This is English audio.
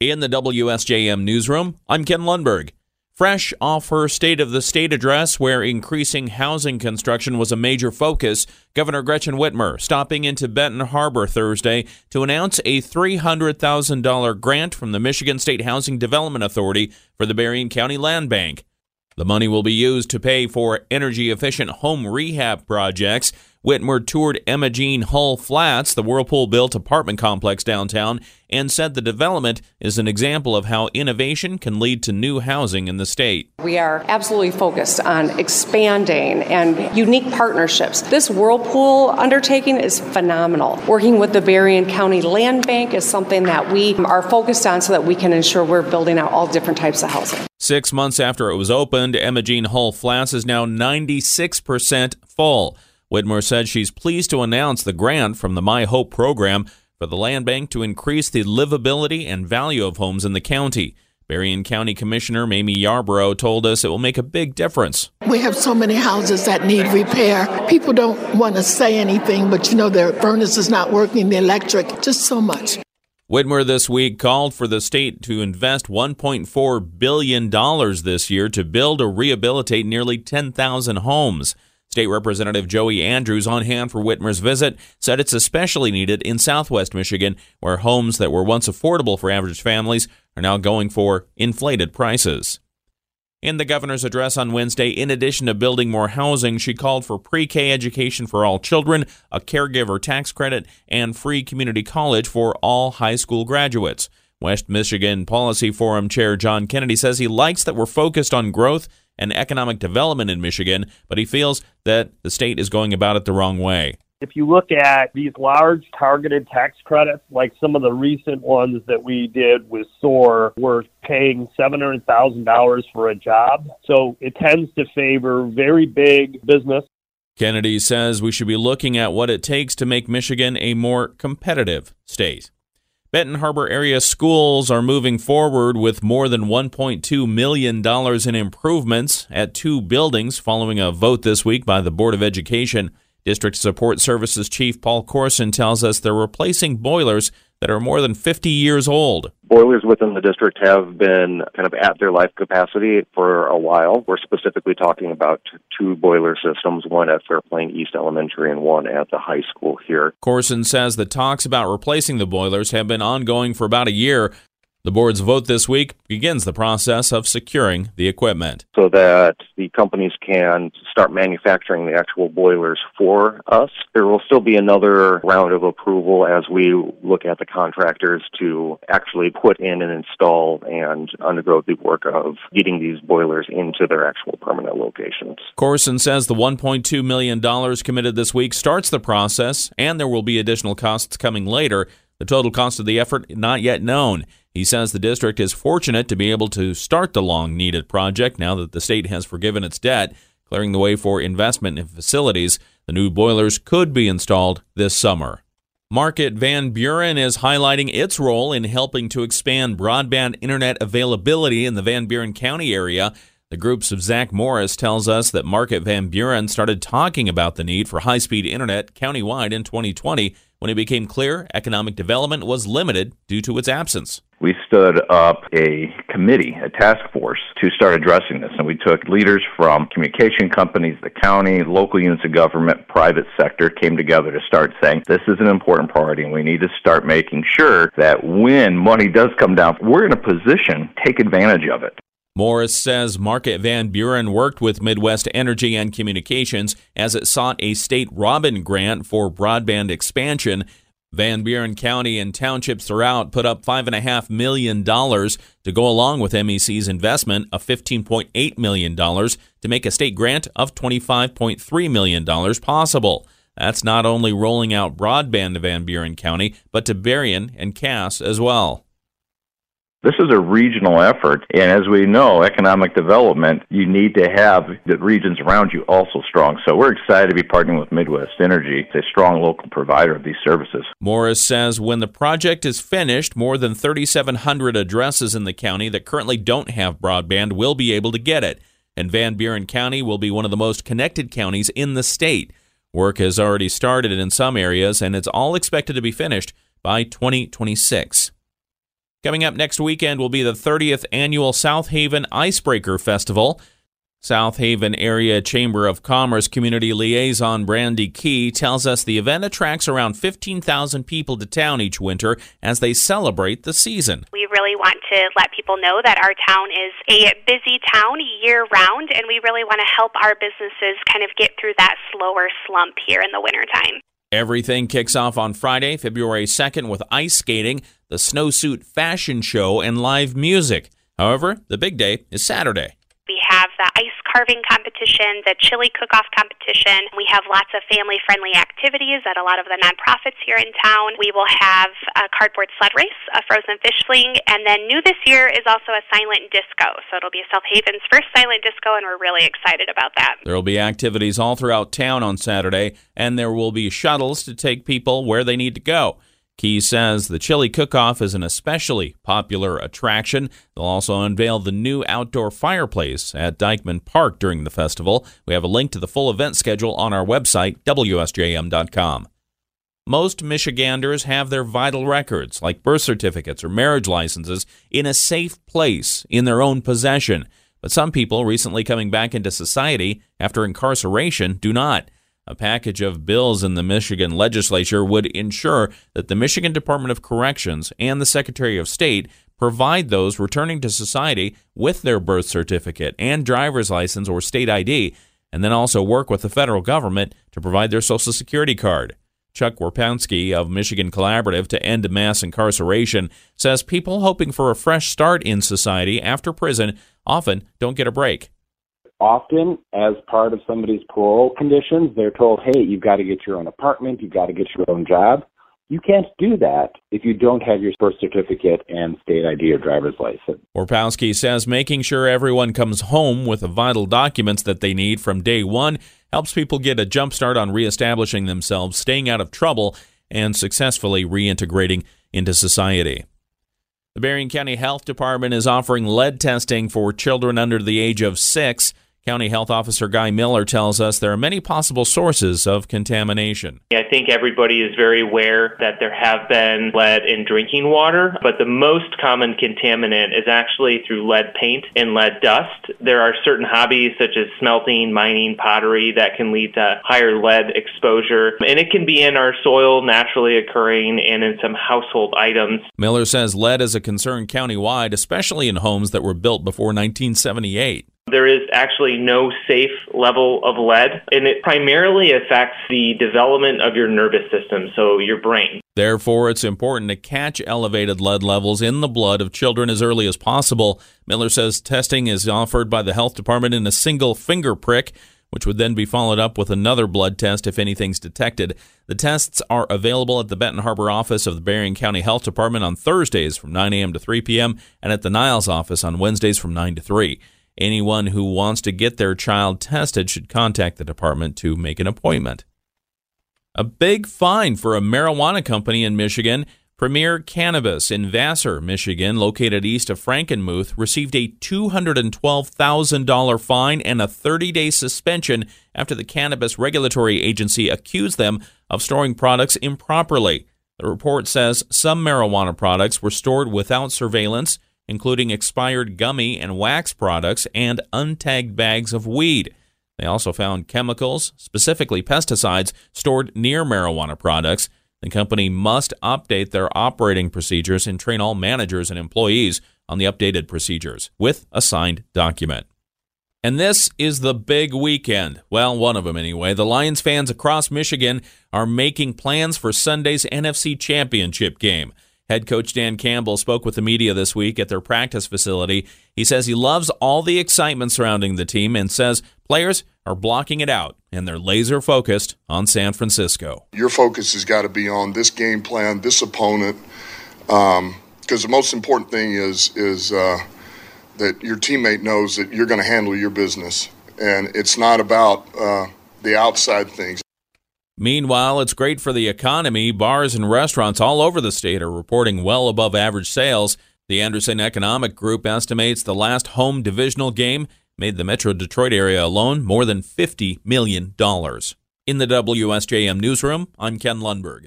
In the WSJM newsroom, I'm Ken Lundberg. Fresh off her State of the State address, where increasing housing construction was a major focus, Governor Gretchen Whitmer stopping into Benton Harbor Thursday to announce a $300,000 grant from the Michigan State Housing Development Authority for the Berrien County Land Bank. The money will be used to pay for energy efficient home rehab projects Whitmer toured Emma Jean Hull Flats, the Whirlpool built apartment complex downtown, and said the development is an example of how innovation can lead to new housing in the state. We are absolutely focused on expanding and unique partnerships. This Whirlpool undertaking is phenomenal. Working with the Berrien County Land Bank is something that we are focused on so that we can ensure we're building out all different types of housing. Six months after it was opened, Emma Jean Hull Flats is now 96% full. Whitmer said she's pleased to announce the grant from the MI-HOPE program for the land bank to increase the livability and value of homes in the county. Berrien County Commissioner Mamie Yarbrough told us it will make a big difference. We have so many houses that need repair. People don't want to say anything, but you know, their furnace is not working, the electric, just so much. Whitmer this week called for the state to invest $1.4 billion this year to build or rehabilitate nearly 10,000 homes. State Representative Joey Andrews, on hand for Whitmer's visit, said it's especially needed in southwest Michigan, where homes that were once affordable for average families are now going for inflated prices. In the governor's address on Wednesday, in addition to building more housing, she called for pre K education for all children, a caregiver tax credit, and free community college for all high school graduates. West Michigan Policy Forum Chair John Kennedy says he likes that we're focused on growth and economic development in Michigan, but he feels that the state is going about it the wrong way. If you look at these large targeted tax credits, like some of the recent ones that we did with SOAR, we're paying $700,000 for a job. So it tends to favor very big business. Kennedy says we should be looking at what it takes to make Michigan a more competitive state. Benton Harbor area schools are moving forward with more than $1.2 million in improvements at two buildings following a vote this week by the Board of Education. District Support Services Chief Paul Corson tells us they're replacing boilers that are more than 50 years old. Boilers within the district have been kind of at their life capacity for a while. We're specifically talking about two boiler systems, one at Fairplain East Elementary and one at the high school here. Corson says the talks about replacing the boilers have been ongoing for about a year. The board's vote this week begins the process of securing the equipment. So that the companies can start manufacturing the actual boilers for us. There will still be another round of approval as we look at the contractors to actually put in and install and undergo the work of getting these boilers into their actual permanent locations. Corson says the $1.2 million committed this week starts the process, and there will be additional costs coming later. The total cost of the effort not yet known. He says the district is fortunate to be able to start the long needed project now that the state has forgiven its debt, clearing the way for investment in facilities. The new boilers could be installed this summer. Market Van Buren is highlighting its role in helping to expand broadband internet availability in the Van Buren County area. The group's of Zach Morris tells us that Market Van Buren started talking about the need for high speed internet countywide in 2020 when it became clear economic development was limited due to its absence. We stood up a committee, a task force, to start addressing this. And we took leaders from communication companies, the county, local units of government, private sector, came together to start saying this is an important priority and we need to start making sure that when money does come down, we're in a position to take advantage of it. Morris says Market Van Buren worked with Midwest Energy and Communications as it sought a state ROBIN grant for broadband expansion. Van Buren County and townships throughout put up $5.5 million to go along with MEC's investment of $15.8 million to make a state grant of $25.3 million possible. That's not only rolling out broadband to Van Buren County, but to Berrien and Cass as well. This is a regional effort, and as we know, economic development, you need to have the regions around you also strong. So we're excited to be partnering with Midwest Energy, a strong local provider of these services. Morris says when the project is finished, more than 3,700 addresses in the county that currently don't have broadband will be able to get it, and Van Buren County will be one of the most connected counties in the state. Work has already started in some areas, and it's all expected to be finished by 2026. Coming up next weekend will be the 30th annual South Haven Icebreaker Festival. South Haven Area Chamber of Commerce Community Liaison Brandy Key tells us the event attracts around 15,000 people to town each winter as they celebrate the season. We really want to let people know that our town is a busy town year round, and we really want to help our businesses kind of get through that slower slump here in the wintertime. Everything kicks off on Friday, February 2nd, with ice skating, the snowsuit fashion show, and live music. However, the big day is Saturday. We have the ice carving competition, the chili cook off competition. We have lots of family friendly activities at a lot of the nonprofits here in town. We will have a cardboard sled race, a frozen fish fling, and then new this year is also a silent disco. So it'll be South Haven's first silent disco, and we're really excited about that. There will be activities all throughout town on Saturday, and there will be shuttles to take people where they need to go. Key says the chili cook-off is an especially popular attraction. They'll also unveil the new outdoor fireplace at Dyckman Park during the festival. We have a link to the full event schedule on our website, wsjm.com. Most Michiganders have their vital records, like birth certificates or marriage licenses, in a safe place in their own possession. But some people recently coming back into society after incarceration do not. A package of bills in the Michigan legislature would ensure that the Michigan Department of Corrections and the Secretary of State provide those returning to society with their birth certificate and driver's license or state ID, and then also work with the federal government to provide their Social Security card. Chuck Warpehoski of Michigan Collaborative to End Mass Incarceration says people hoping for a fresh start in society after prison often don't get a break often as part of somebody's parole conditions, they're told, hey, you've got to get your own apartment, you've got to get your own job. You can't do that if you don't have your birth certificate and state ID or driver's license. Warpehoski says making sure everyone comes home with the vital documents that they need from day one helps people get a jump start on reestablishing themselves, staying out of trouble, and successfully reintegrating into society. The Berrien County Health Department is offering lead testing for children under the age of six. County Health Officer Guy Miller tells us there are many possible sources of contamination. I think everybody is very aware that there have been lead in drinking water, but the most common contaminant is actually through lead paint and lead dust. There are certain hobbies such as smelting, mining, pottery that can lead to higher lead exposure, and it can be in our soil naturally occurring and in some household items. Miller says lead is a concern countywide, especially in homes that were built before 1978. There is actually no safe level of lead, and it primarily affects the development of your nervous system, so your brain. Therefore, it's important to catch elevated lead levels in the blood of children as early as possible. Miller says testing is offered by the health department in a single finger prick, which would then be followed up with another blood test if anything's detected. The tests are available at the Benton Harbor office of the Berrien County Health Department on Thursdays from 9 a.m. to 3 p.m. and at the Niles office on Wednesdays from 9 to 3. Anyone who wants to get their child tested should contact the department to make an appointment. A big fine for a marijuana company in Michigan. Premier Cannabis in Vassar, Michigan, located east of Frankenmuth, received a $212,000 fine and a 30 day suspension after the Cannabis Regulatory Agency accused them of storing products improperly. The report says some marijuana products were stored without surveillance including expired gummy and wax products and untagged bags of weed. They also found chemicals, specifically pesticides, stored near marijuana products. The company must update their operating procedures and train all managers and employees on the updated procedures with a signed document. And this is the big weekend. Well, one of them anyway. The Lions fans across Michigan are making plans for Sunday's NFC Championship game. Head coach Dan Campbell spoke with the media this week at their practice facility. He says he loves all the excitement surrounding the team and says players are blocking it out and they're laser focused on San Francisco. Your focus has got to be on this game plan, this opponent, because um, the most important thing is is uh, that your teammate knows that you're going to handle your business, and it's not about uh, the outside things. Meanwhile, it's great for the economy. Bars and restaurants all over the state are reporting well above average sales. The Anderson Economic Group estimates the last home divisional game made the Metro Detroit area alone more than $50 million. In the WSJM newsroom, I'm Ken Lundberg.